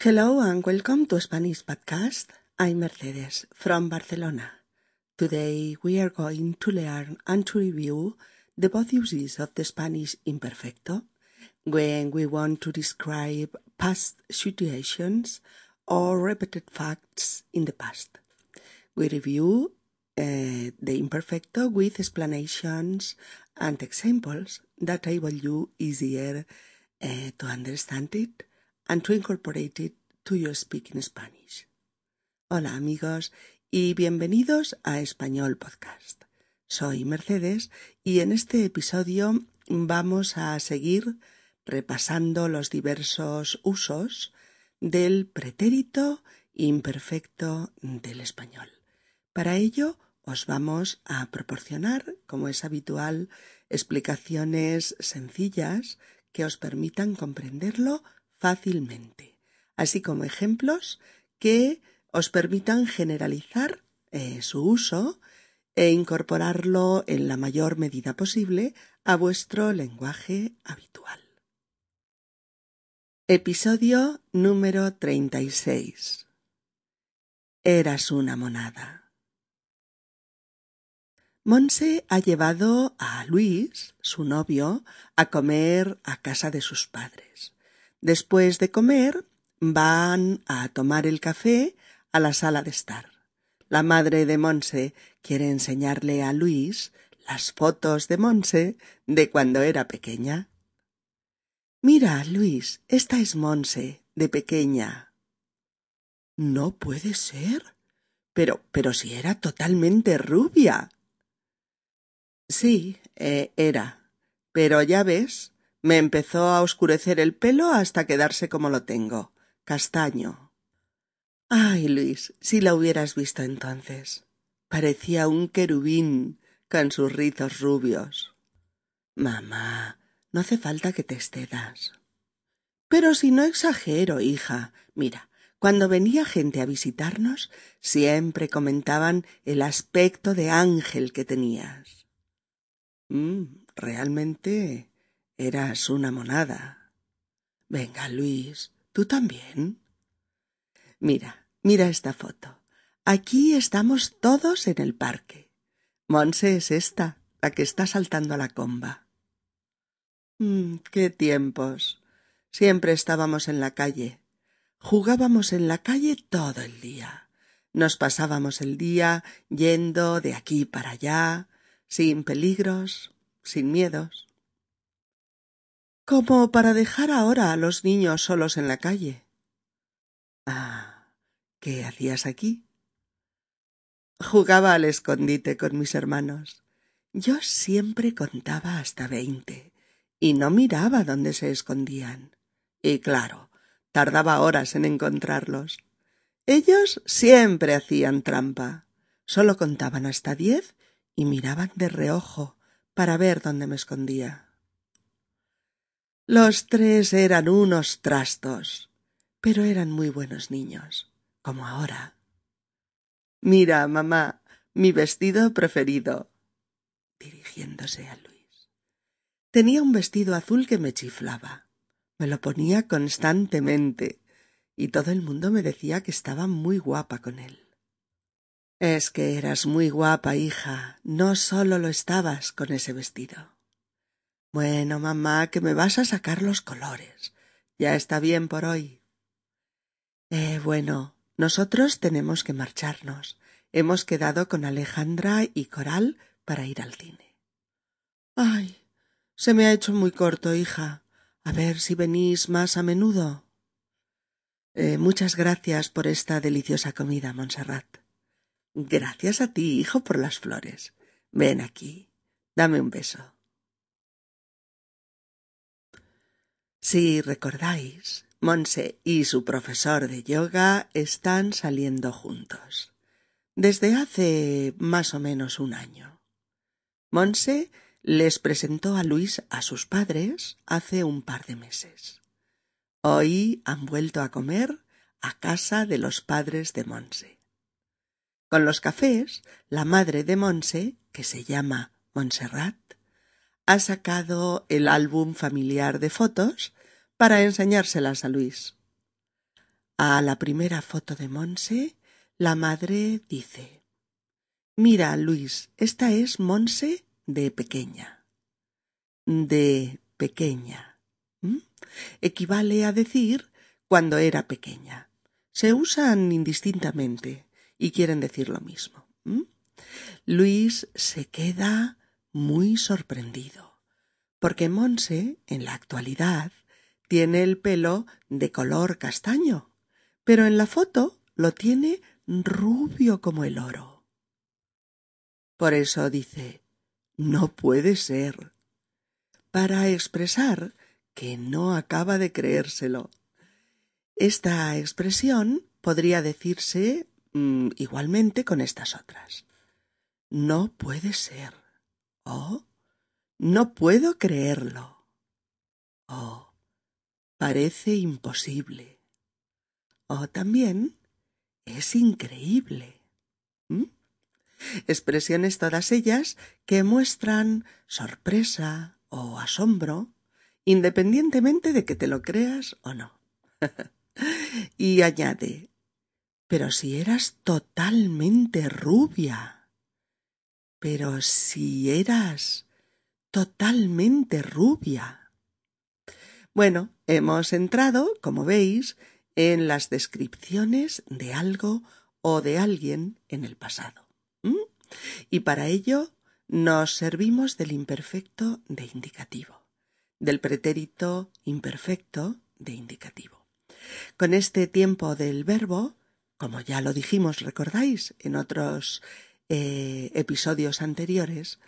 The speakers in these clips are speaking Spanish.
Hello and welcome to Spanish Podcast. I'm Mercedes from Barcelona. Today we are going to learn and to review the both uses of the Spanish imperfecto when we want to describe past situations or repeated facts in the past. We review uh, the imperfecto with explanations and examples that enable you easier uh, to understand it and to incorporate to your speaking Spanish. Hola amigos y bienvenidos a Español Podcast. Soy Mercedes y en este episodio vamos a seguir repasando los diversos usos del pretérito imperfecto del español. Para ello os vamos a proporcionar, como es habitual, explicaciones sencillas que os permitan comprenderlo fácilmente, así como ejemplos que os permitan generalizar eh, su uso e incorporarlo en la mayor medida posible a vuestro lenguaje habitual. Episodio número 36. Eras una monada. Monse ha llevado a Luis, su novio, a comer a casa de sus padres. Después de comer, van a tomar el café a la sala de estar. La madre de Monse quiere enseñarle a Luis las fotos de Monse de cuando era pequeña. Mira, Luis, esta es Monse, de pequeña. No puede ser. Pero, pero si era totalmente rubia. Sí, eh, era. Pero ya ves, me empezó a oscurecer el pelo hasta quedarse como lo tengo, castaño. Ay, Luis, si la hubieras visto entonces. Parecía un querubín con sus rizos rubios. Mamá, no hace falta que te excedas. Pero si no exagero, hija. Mira, cuando venía gente a visitarnos, siempre comentaban el aspecto de ángel que tenías. Mm, realmente eras una monada. Venga, Luis, ¿tú también? Mira, mira esta foto. Aquí estamos todos en el parque. Monse es esta, la que está saltando a la comba. Mm, qué tiempos. Siempre estábamos en la calle. Jugábamos en la calle todo el día. Nos pasábamos el día yendo de aquí para allá, sin peligros, sin miedos. Como para dejar ahora a los niños solos en la calle. Ah, ¿qué hacías aquí? Jugaba al escondite con mis hermanos. Yo siempre contaba hasta veinte y no miraba dónde se escondían. Y claro, tardaba horas en encontrarlos. Ellos siempre hacían trampa. Solo contaban hasta diez y miraban de reojo para ver dónde me escondía. Los tres eran unos trastos, pero eran muy buenos niños, como ahora. Mira, mamá, mi vestido preferido, dirigiéndose a Luis. Tenía un vestido azul que me chiflaba. Me lo ponía constantemente, y todo el mundo me decía que estaba muy guapa con él. Es que eras muy guapa, hija. No solo lo estabas con ese vestido. Bueno, mamá, que me vas a sacar los colores. Ya está bien por hoy. Eh, bueno, nosotros tenemos que marcharnos. Hemos quedado con Alejandra y Coral para ir al cine. Ay, se me ha hecho muy corto, hija. A ver si venís más a menudo. Eh, muchas gracias por esta deliciosa comida, Montserrat. Gracias a ti, hijo, por las flores. Ven aquí. Dame un beso. Si recordáis, Monse y su profesor de yoga están saliendo juntos. Desde hace más o menos un año. Monse les presentó a Luis a sus padres hace un par de meses. Hoy han vuelto a comer a casa de los padres de Monse. Con los cafés, la madre de Monse, que se llama Montserrat, ha sacado el álbum familiar de fotos para enseñárselas a Luis. A la primera foto de Monse, la madre dice Mira, Luis, esta es Monse de pequeña. De pequeña. Equivale a decir cuando era pequeña. Se usan indistintamente y quieren decir lo mismo. Luis se queda muy sorprendido, porque Monse, en la actualidad, tiene el pelo de color castaño, pero en la foto lo tiene rubio como el oro. Por eso dice no puede ser, para expresar que no acaba de creérselo. Esta expresión podría decirse mm, igualmente con estas otras. No puede ser. Oh, no puedo creerlo. Oh, parece imposible. Oh, también es increíble. ¿Mm? Expresiones todas ellas que muestran sorpresa o asombro, independientemente de que te lo creas o no. y añade, pero si eras totalmente rubia. Pero si eras totalmente rubia. Bueno, hemos entrado, como veis, en las descripciones de algo o de alguien en el pasado. Y para ello nos servimos del imperfecto de indicativo, del pretérito imperfecto de indicativo. Con este tiempo del verbo, como ya lo dijimos, recordáis, en otros eh, episodios anteriores,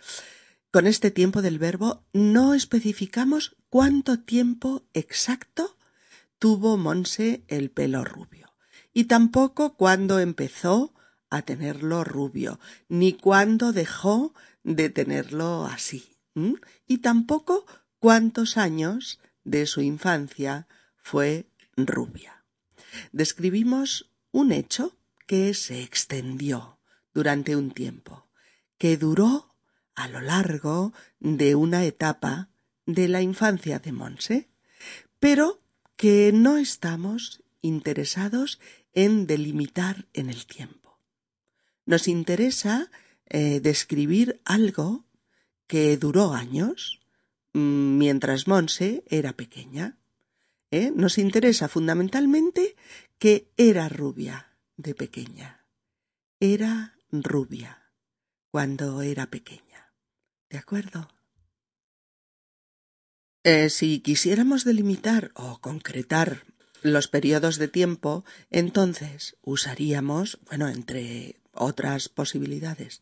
con este tiempo del verbo no especificamos cuánto tiempo exacto tuvo Monse el pelo rubio y tampoco cuándo empezó a tenerlo rubio, ni cuándo dejó de tenerlo así, y tampoco cuántos años de su infancia fue rubia. Describimos un hecho que se extendió durante un tiempo, que duró a lo largo de una etapa de la infancia de Monse, pero que no estamos interesados en delimitar en el tiempo. Nos interesa eh, describir algo que duró años mm, mientras Monse era pequeña. ¿eh? Nos interesa fundamentalmente que era rubia de pequeña. Era rubia cuando era pequeña. ¿De acuerdo? Eh, si quisiéramos delimitar o concretar los periodos de tiempo, entonces usaríamos, bueno, entre otras posibilidades.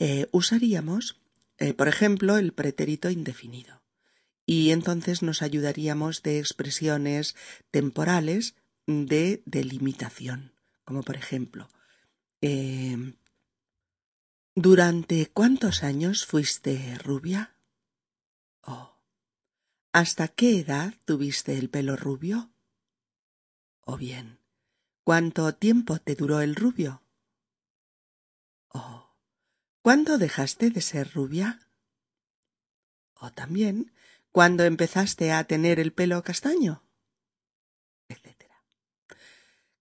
Eh, usaríamos, eh, por ejemplo, el pretérito indefinido. Y entonces nos ayudaríamos de expresiones temporales de delimitación, como por ejemplo, em, ¿durante cuántos años fuiste rubia? ¿O ¿hasta qué edad tuviste el pelo rubio? O bien, ¿cuánto tiempo te duró el rubio? Oh, ¿cuándo dejaste de ser rubia? O también, ¿cuándo empezaste a tener el pelo castaño? etcétera.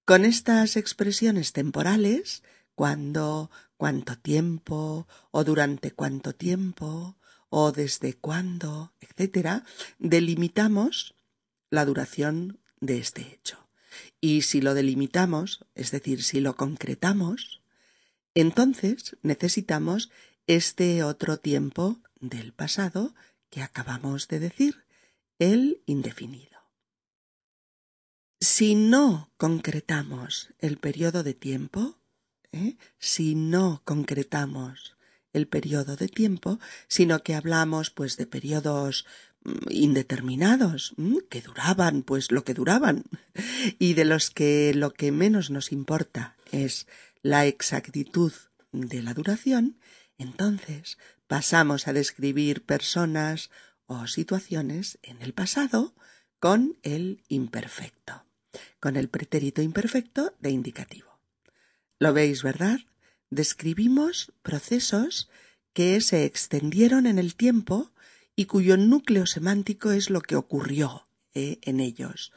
Con estas expresiones temporales, cuándo, cuánto tiempo, o durante cuánto tiempo, o desde cuándo, etcétera, delimitamos la duración de este hecho. Y si lo delimitamos, es decir, si lo concretamos, entonces necesitamos este otro tiempo del pasado que acabamos de decir, el indefinido. Si no concretamos el periodo de tiempo, ¿eh? si no concretamos el periodo de tiempo, sino que hablamos pues de periodos mm, indeterminados, que duraban pues lo que duraban, y de los que lo que menos nos importa es la exactitud de la duración, entonces pasamos a describir personas o situaciones en el pasado con el imperfecto, con el pretérito imperfecto de indicativo. ¿Lo veis, verdad? Describimos procesos que se extendieron en el tiempo y cuyo núcleo semántico es lo que ocurrió eh, en ellos.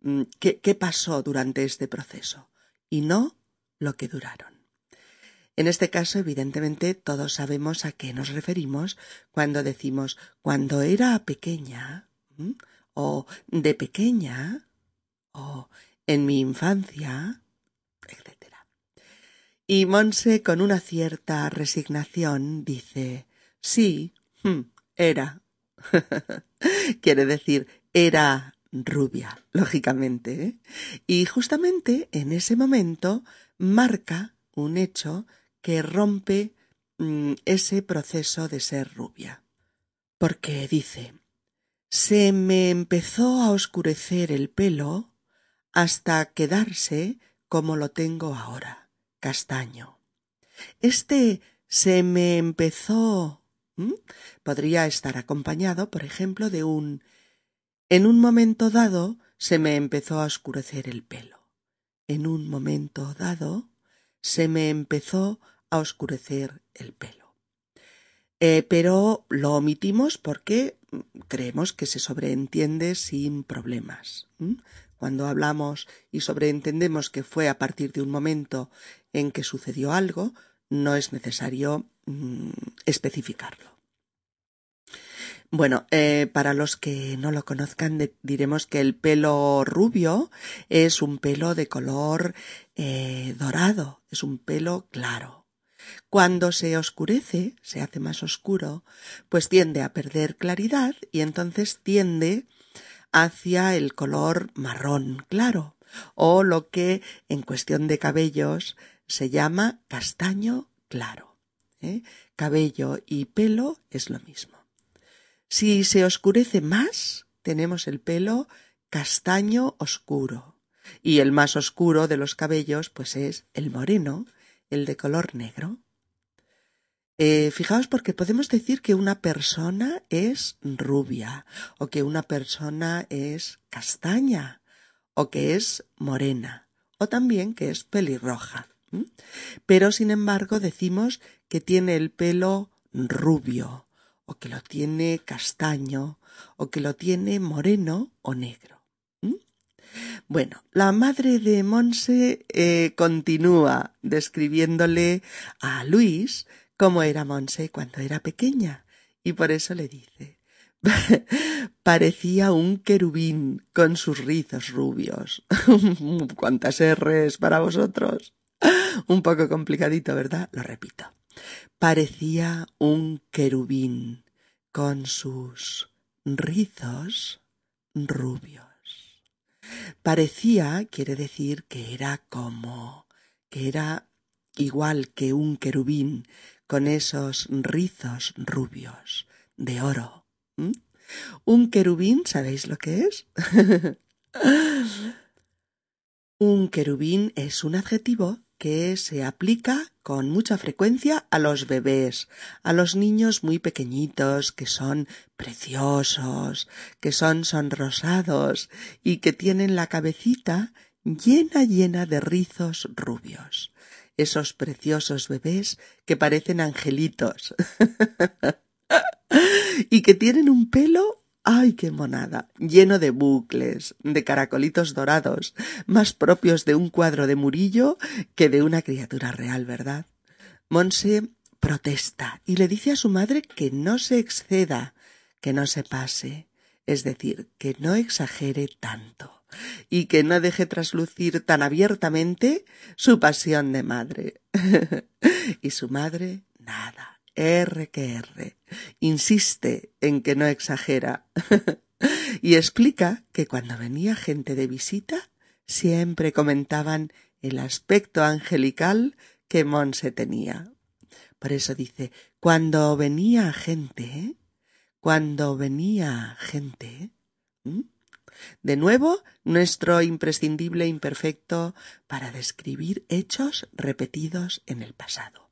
mm, qué, pasó durante este proceso y no lo que duraron. En este caso, evidentemente, todos sabemos a qué nos referimos cuando decimos cuando era pequeña o de pequeña o en mi infancia. Y Monse, con una cierta resignación, dice sí, hmm, era. Quiere decir, era rubia, lógicamente. ¿eh? Y justamente en ese momento marca un hecho que rompe mm, ese proceso de ser rubia. Porque dice, se me empezó a oscurecer el pelo hasta quedarse como lo tengo ahora, castaño. Este se me empezó podría estar acompañado, por ejemplo, de un en un momento dado se me empezó a oscurecer el pelo. En un momento dado se me empezó a oscurecer el pelo. Eh, pero lo omitimos porque creemos que se sobreentiende sin problemas. Cuando hablamos y sobreentendemos que fue a partir de un momento en que sucedió algo, no es necesario mm, especificarlo. Bueno, eh, para los que no lo conozcan, diremos que el pelo rubio es un pelo de color eh, dorado, es un pelo claro. Cuando se oscurece, se hace más oscuro, pues tiende a perder claridad y entonces tiende hacia el color marrón claro, o lo que en cuestión de cabellos se llama castaño claro. ¿eh? Cabello y pelo es lo mismo. Si se oscurece más, tenemos el pelo castaño oscuro. Y el más oscuro de los cabellos, pues es el moreno, el de color negro. Eh, fijaos porque podemos decir que una persona es rubia, o que una persona es castaña, o que es morena, o también que es pelirroja. Pero sin embargo decimos que tiene el pelo rubio, o que lo tiene castaño, o que lo tiene moreno o negro. Bueno, la madre de Monse eh, continúa describiéndole a Luis cómo era Monse cuando era pequeña, y por eso le dice parecía un querubín con sus rizos rubios. ¿Cuántas R's para vosotros? un poco complicadito, ¿verdad? Lo repito parecía un querubín con sus rizos rubios. Parecía quiere decir que era como, que era igual que un querubín con esos rizos rubios de oro. Un querubín, ¿sabéis lo que es? un querubín es un adjetivo que se aplica con mucha frecuencia a los bebés, a los niños muy pequeñitos, que son preciosos, que son sonrosados y que tienen la cabecita llena llena de rizos rubios. Esos preciosos bebés que parecen angelitos y que tienen un pelo ¡Ay, qué monada! lleno de bucles, de caracolitos dorados, más propios de un cuadro de Murillo que de una criatura real, ¿verdad? Monse protesta y le dice a su madre que no se exceda, que no se pase, es decir, que no exagere tanto y que no deje traslucir tan abiertamente su pasión de madre. y su madre, nada R. Insiste en que no exagera. y explica que cuando venía gente de visita, siempre comentaban el aspecto angelical que Monse tenía. Por eso dice, cuando venía gente, cuando venía gente. De nuevo, nuestro imprescindible imperfecto para describir hechos repetidos en el pasado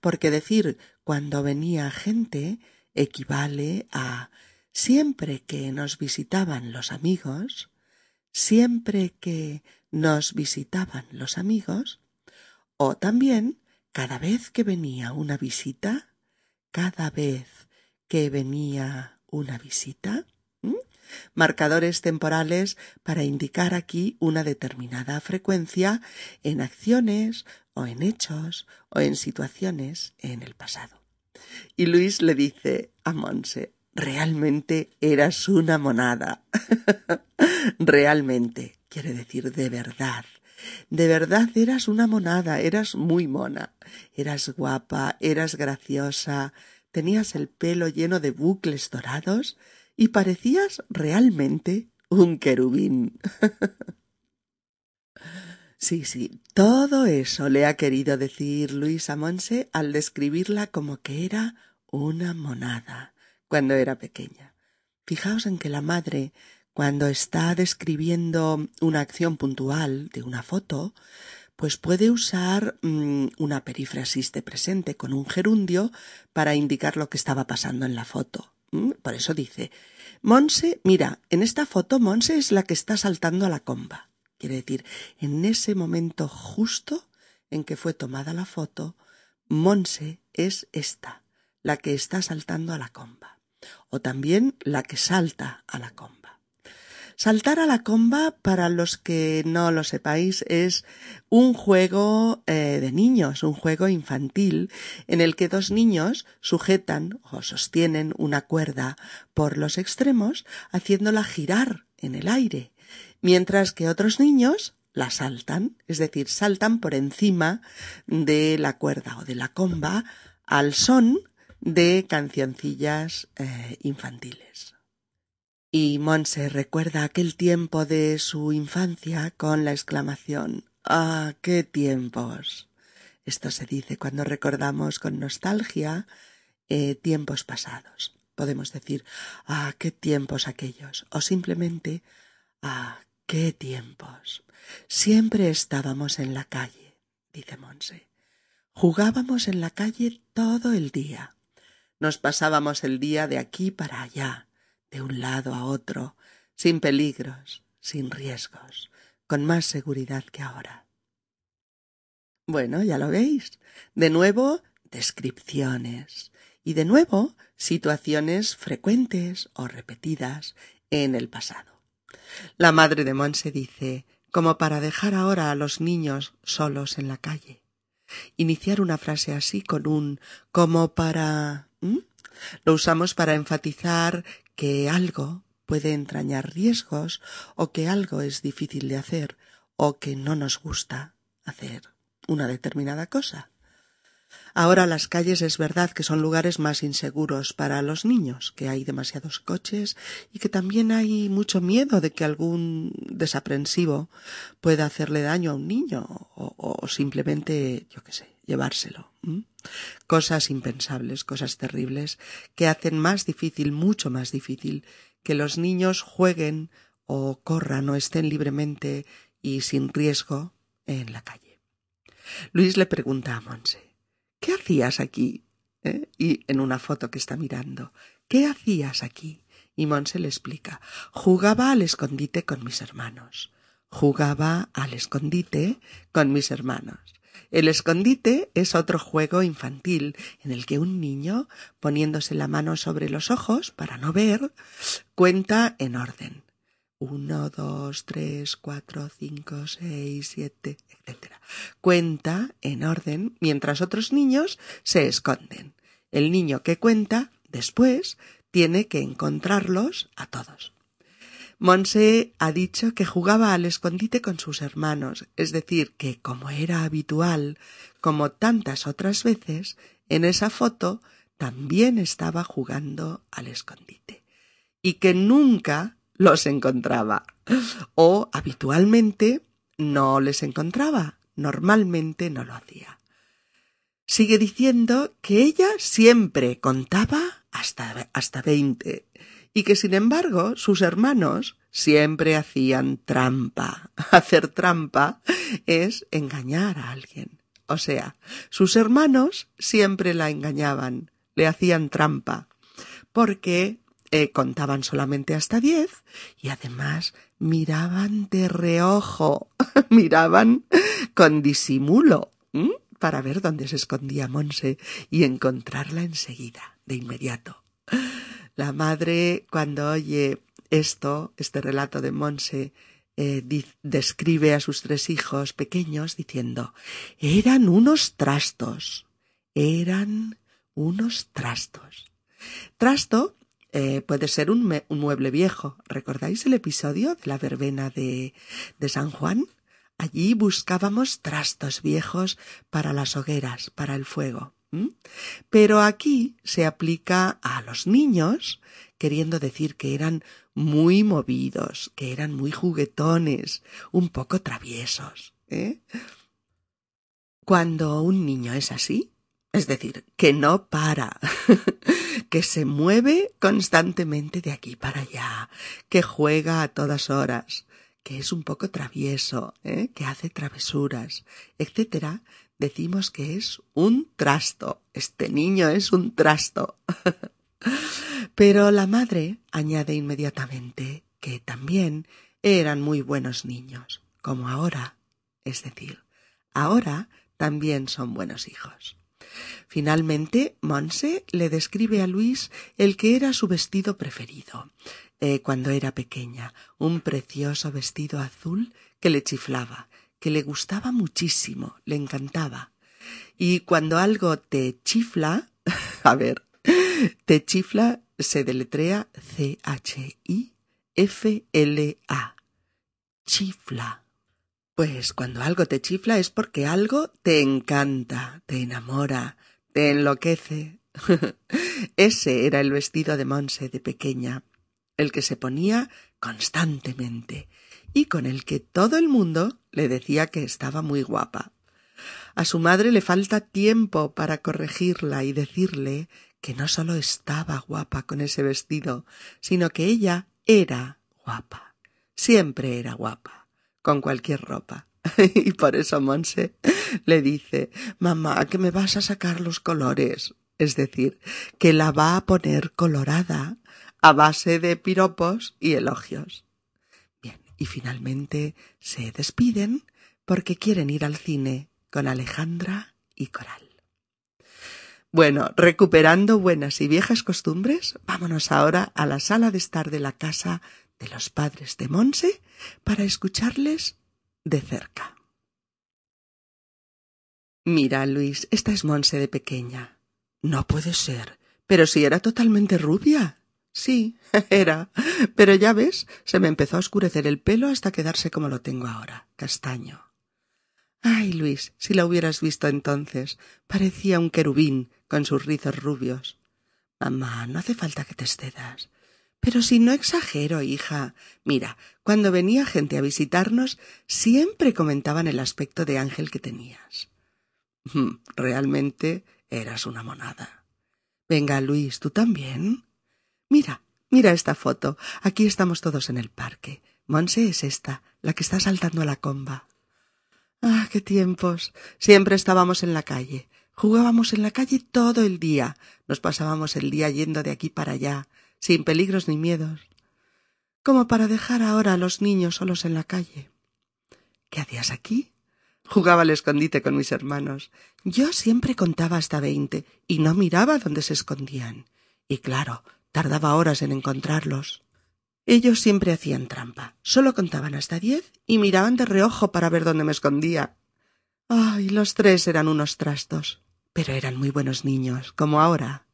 porque decir cuando venía gente equivale a siempre que nos visitaban los amigos, siempre que nos visitaban los amigos, o también cada vez que venía una visita, cada vez que venía una visita, marcadores temporales para indicar aquí una determinada frecuencia en acciones o en hechos o en situaciones en el pasado. Y Luis le dice a Monse, realmente eras una monada. realmente quiere decir de verdad. De verdad eras una monada, eras muy mona. Eras guapa, eras graciosa, tenías el pelo lleno de bucles dorados y parecías realmente un querubín. sí, sí, todo eso le ha querido decir Luisa Monse al describirla como que era una monada cuando era pequeña. Fijaos en que la madre, cuando está describiendo una acción puntual de una foto, pues puede usar mm, una perífrasis de presente con un gerundio para indicar lo que estaba pasando en la foto. Por eso dice, Monse, mira, en esta foto Monse es la que está saltando a la comba. Quiere decir, en ese momento justo en que fue tomada la foto, Monse es esta, la que está saltando a la comba o también la que salta a la comba. Saltar a la comba, para los que no lo sepáis, es un juego eh, de niños, un juego infantil, en el que dos niños sujetan o sostienen una cuerda por los extremos, haciéndola girar en el aire, mientras que otros niños la saltan, es decir, saltan por encima de la cuerda o de la comba al son de cancioncillas eh, infantiles. Y Monse recuerda aquel tiempo de su infancia con la exclamación ¡Ah, qué tiempos! Esto se dice cuando recordamos con nostalgia eh, tiempos pasados. Podemos decir ¡Ah, qué tiempos aquellos! o simplemente ¡Ah, qué tiempos! Siempre estábamos en la calle, dice Monse. Jugábamos en la calle todo el día. Nos pasábamos el día de aquí para allá, de un lado a otro, sin peligros, sin riesgos, con más seguridad que ahora. Bueno, ya lo veis. De nuevo, descripciones. Y de nuevo, situaciones frecuentes o repetidas en el pasado. La madre de Monse dice, como para dejar ahora a los niños solos en la calle. Iniciar una frase así con un como para lo usamos para enfatizar que algo puede entrañar riesgos o que algo es difícil de hacer o que no nos gusta hacer una determinada cosa. Ahora las calles es verdad que son lugares más inseguros para los niños, que hay demasiados coches y que también hay mucho miedo de que algún desaprensivo pueda hacerle daño a un niño o, simplemente, yo qué sé, llevárselo. Cosas impensables, cosas terribles, que hacen más difícil, mucho más difícil, que los niños jueguen o corran o estén libremente y sin riesgo en la calle. Luis le pregunta a Monse, ¿qué hacías aquí? ¿Eh? Y en una foto que está mirando, ¿qué hacías aquí? Y Monse le explica, jugaba al escondite con mis hermanos. Jugaba al escondite con mis hermanos. El escondite es otro juego infantil en el que un niño, poniéndose la mano sobre los ojos para no ver, cuenta en orden. Uno, dos, tres, cuatro, cinco, seis, siete, etc. Cuenta en orden mientras otros niños se esconden. El niño que cuenta, después, tiene que encontrarlos a todos. Monse ha dicho que jugaba al escondite con sus hermanos, es decir, que, como era habitual, como tantas otras veces, en esa foto también estaba jugando al escondite, y que nunca los encontraba, o habitualmente no les encontraba, normalmente no lo hacía. Sigue diciendo que ella siempre contaba hasta, hasta veinte y que sin embargo sus hermanos siempre hacían trampa. Hacer trampa es engañar a alguien. O sea, sus hermanos siempre la engañaban, le hacían trampa, porque eh, contaban solamente hasta diez y además miraban de reojo, miraban con disimulo para ver dónde se escondía Monse y encontrarla enseguida, de inmediato. La madre, cuando oye esto, este relato de Monse, eh, describe a sus tres hijos pequeños diciendo, eran unos trastos, eran unos trastos. Trasto eh, puede ser un, mueble viejo. ¿Recordáis el episodio de la verbena de, de San Juan? Allí buscábamos trastos viejos para las hogueras, para el fuego. Pero aquí se aplica a los niños, queriendo decir que eran muy movidos, que eran muy juguetones, un poco traviesos. ¿eh? Cuando un niño es así, es decir, que no para, que se mueve constantemente de aquí para allá, que juega a todas horas, que es un poco travieso, ¿eh? que hace travesuras, etcétera, decimos que es un trasto. Este niño es un trasto. Pero la madre añade inmediatamente que también eran muy buenos niños, como ahora. Es decir, ahora también son buenos hijos. Finalmente, Monse le describe a Luis el que era su vestido preferido, eh, cuando era pequeña, un precioso vestido azul que le chiflaba, que le gustaba muchísimo, le encantaba. Y cuando algo te chifla, a ver, te chifla se deletrea C-H-I-F-L-A. Chifla. Pues cuando algo te chifla es porque algo te encanta, te enamora, te enloquece. Ese era el vestido de Monse de pequeña, el que se ponía constantemente y con el que todo el mundo le decía que estaba muy guapa. A su madre le falta tiempo para corregirla y decirle que no solo estaba guapa con ese vestido, sino que ella era guapa. Siempre era guapa con cualquier ropa. y por eso Monse le dice Mamá, que me vas a sacar los colores. Es decir, que la va a poner colorada a base de piropos y elogios. Bien, y finalmente se despiden porque quieren ir al cine con Alejandra y Coral. Bueno, recuperando buenas y viejas costumbres, vámonos ahora a la sala de estar de la casa de los padres de Monse para escucharles de cerca. Mira, Luis, esta es Monse de pequeña. No puede ser. Pero si era totalmente rubia. Sí, era. Pero ya ves, se me empezó a oscurecer el pelo hasta quedarse como lo tengo ahora, castaño. Ay, Luis, si la hubieras visto entonces, parecía un querubín con sus rizos rubios. Mamá, no hace falta que te excedas. Pero si no exagero, hija. Mira, cuando venía gente a visitarnos, siempre comentaban el aspecto de ángel que tenías. Mm, realmente eras una monada. Venga, Luis, ¿tú también? Mira, mira esta foto. Aquí estamos todos en el parque. Monse es esta, la que está saltando a la comba. Ah, qué tiempos. Siempre estábamos en la calle. Jugábamos en la calle todo el día. Nos pasábamos el día yendo de aquí para allá, sin peligros ni miedos, como para dejar ahora a los niños solos en la calle. ¿Qué hacías aquí? Jugaba al escondite con mis hermanos. Yo siempre contaba hasta veinte y no miraba dónde se escondían. Y claro, tardaba horas en encontrarlos. Ellos siempre hacían trampa. Solo contaban hasta diez y miraban de reojo para ver dónde me escondía. Ay, los tres eran unos trastos. Pero eran muy buenos niños, como ahora.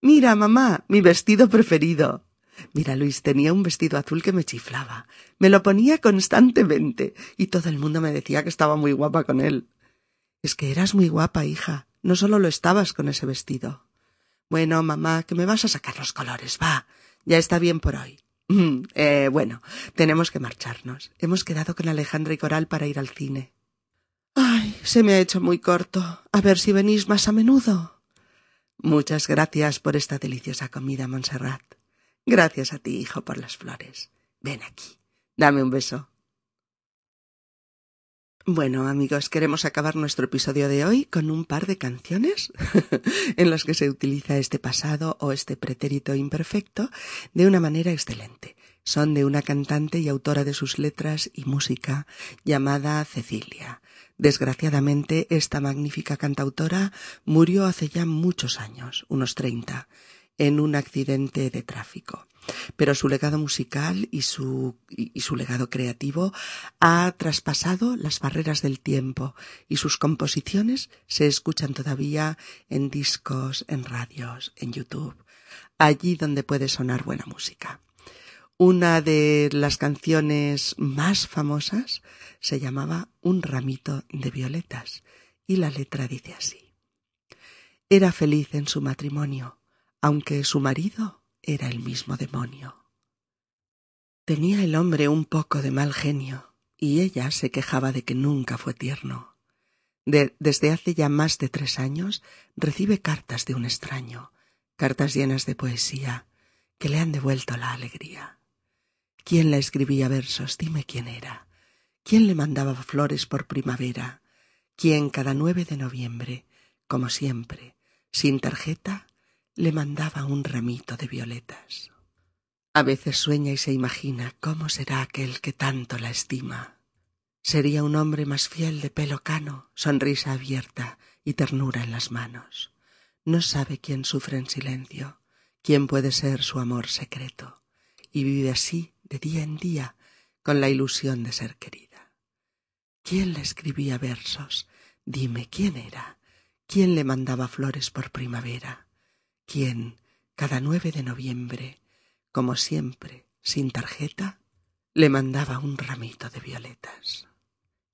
Mira, mamá, mi vestido preferido. Mira, Luis tenía un vestido azul que me chiflaba. Me lo ponía constantemente y todo el mundo me decía que estaba muy guapa con él. Es que eras muy guapa, hija. No solo lo estabas con ese vestido. Bueno, mamá, que me vas a sacar los colores. Va. Ya está bien por hoy. eh, bueno, tenemos que marcharnos. Hemos quedado con Alejandra y Coral para ir al cine. Ay, se me ha hecho muy corto. A ver si venís más a menudo. Muchas gracias por esta deliciosa comida, Montserrat. Gracias a ti, hijo, por las flores. Ven aquí. Dame un beso. Bueno, amigos, queremos acabar nuestro episodio de hoy con un par de canciones en las que se utiliza este pasado o este pretérito imperfecto de una manera excelente. Son de una cantante y autora de sus letras y música llamada Cecilia. Desgraciadamente, esta magnífica cantautora murió hace ya muchos años, unos treinta, en un accidente de tráfico. pero su legado musical y su, y su legado creativo ha traspasado las barreras del tiempo y sus composiciones se escuchan todavía en discos, en radios, en YouTube, allí donde puede sonar buena música. Una de las canciones más famosas se llamaba Un ramito de violetas y la letra dice así. Era feliz en su matrimonio, aunque su marido era el mismo demonio. Tenía el hombre un poco de mal genio y ella se quejaba de que nunca fue tierno. desde hace ya más de tres años recibe cartas de un extraño, cartas llenas de poesía que le han devuelto la alegría. ¿Quién la escribía versos? Dime quién era. ¿Quién le mandaba flores por primavera? ¿Quién cada nueve de noviembre, como siempre, sin tarjeta, le mandaba un ramito de violetas? A veces sueña y se imagina cómo será aquel que tanto la estima. Sería un hombre más fiel de pelo cano, sonrisa abierta y ternura en las manos. No sabe quién sufre en silencio, quién puede ser su amor secreto, y vive así de día en día con la ilusión de ser querida. ¿Quién le escribía versos? Dime quién era. ¿Quién le mandaba flores por primavera? ¿Quién, cada nueve de noviembre, como siempre, sin tarjeta, le mandaba un ramito de violetas?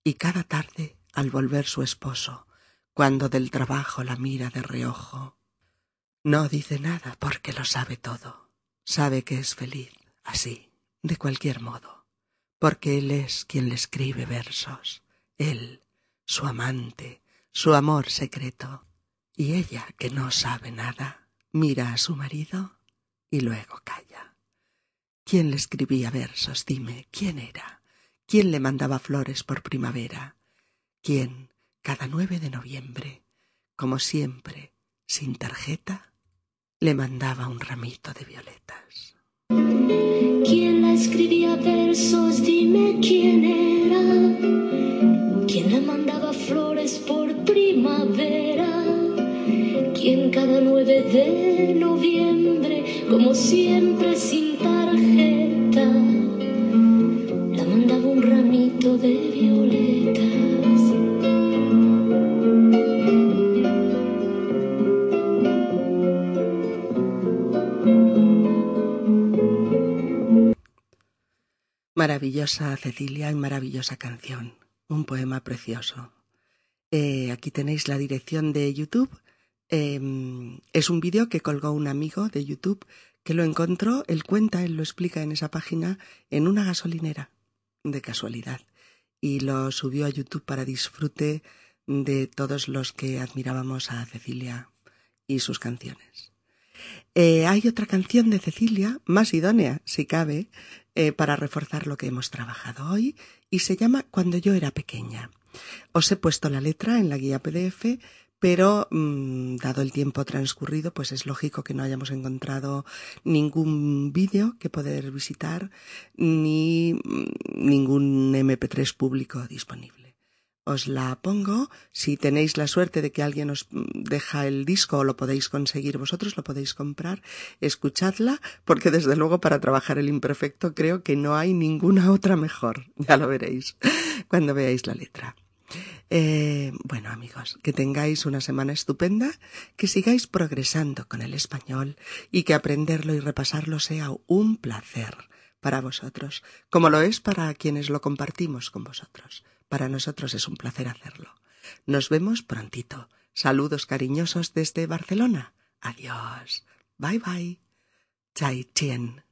Y cada tarde, al volver su esposo, cuando del trabajo la mira de reojo, no dice nada porque lo sabe todo. Sabe que es feliz así de cualquier modo, porque él es quien le escribe versos, él, su amante, su amor secreto, y ella, que no sabe nada, mira a su marido y luego calla. ¿Quién le escribía versos? Dime, ¿quién era? ¿Quién le mandaba flores por primavera? ¿Quién, cada nueve de noviembre, como siempre, sin tarjeta, le mandaba un ramito de violetas? ¿Quién la escribía versos? Dime quién era. ¿Quién le mandaba flores por primavera? ¿Quién cada 9 de noviembre, como siempre sin tarjeta, Maravillosa Cecilia y maravillosa canción, un poema precioso. Eh, aquí tenéis la dirección de YouTube. Em, es un vídeo que colgó un amigo de YouTube que lo encontró, él cuenta, él lo explica en esa página, en una gasolinera, de casualidad, y lo subió a YouTube para disfrute de todos los que admirábamos a Cecilia y sus canciones. Eh, hay otra canción de Cecilia, más idónea, si cabe, eh, para reforzar lo que hemos trabajado hoy, y se llama Cuando yo era pequeña. Os he puesto la letra en la guía PDF, pero mm, dado el tiempo transcurrido, pues es lógico que no hayamos encontrado ningún vídeo que poder visitar ni mm, ningún MP3 público disponible os la pongo. Si tenéis la suerte de que alguien os deja el disco o lo podéis conseguir vosotros, lo podéis comprar, escuchadla, porque desde luego para trabajar el imperfecto creo que no hay ninguna otra mejor. Ya lo veréis cuando veáis la letra. Eh, bueno amigos, que tengáis una semana estupenda, que sigáis progresando con el español y que aprenderlo y repasarlo sea un placer para vosotros, como lo es para quienes lo compartimos con vosotros. Para nosotros es un placer hacerlo. Nos vemos prontito. Saludos cariñosos desde Barcelona. Adiós. Bye bye. Chai Chien.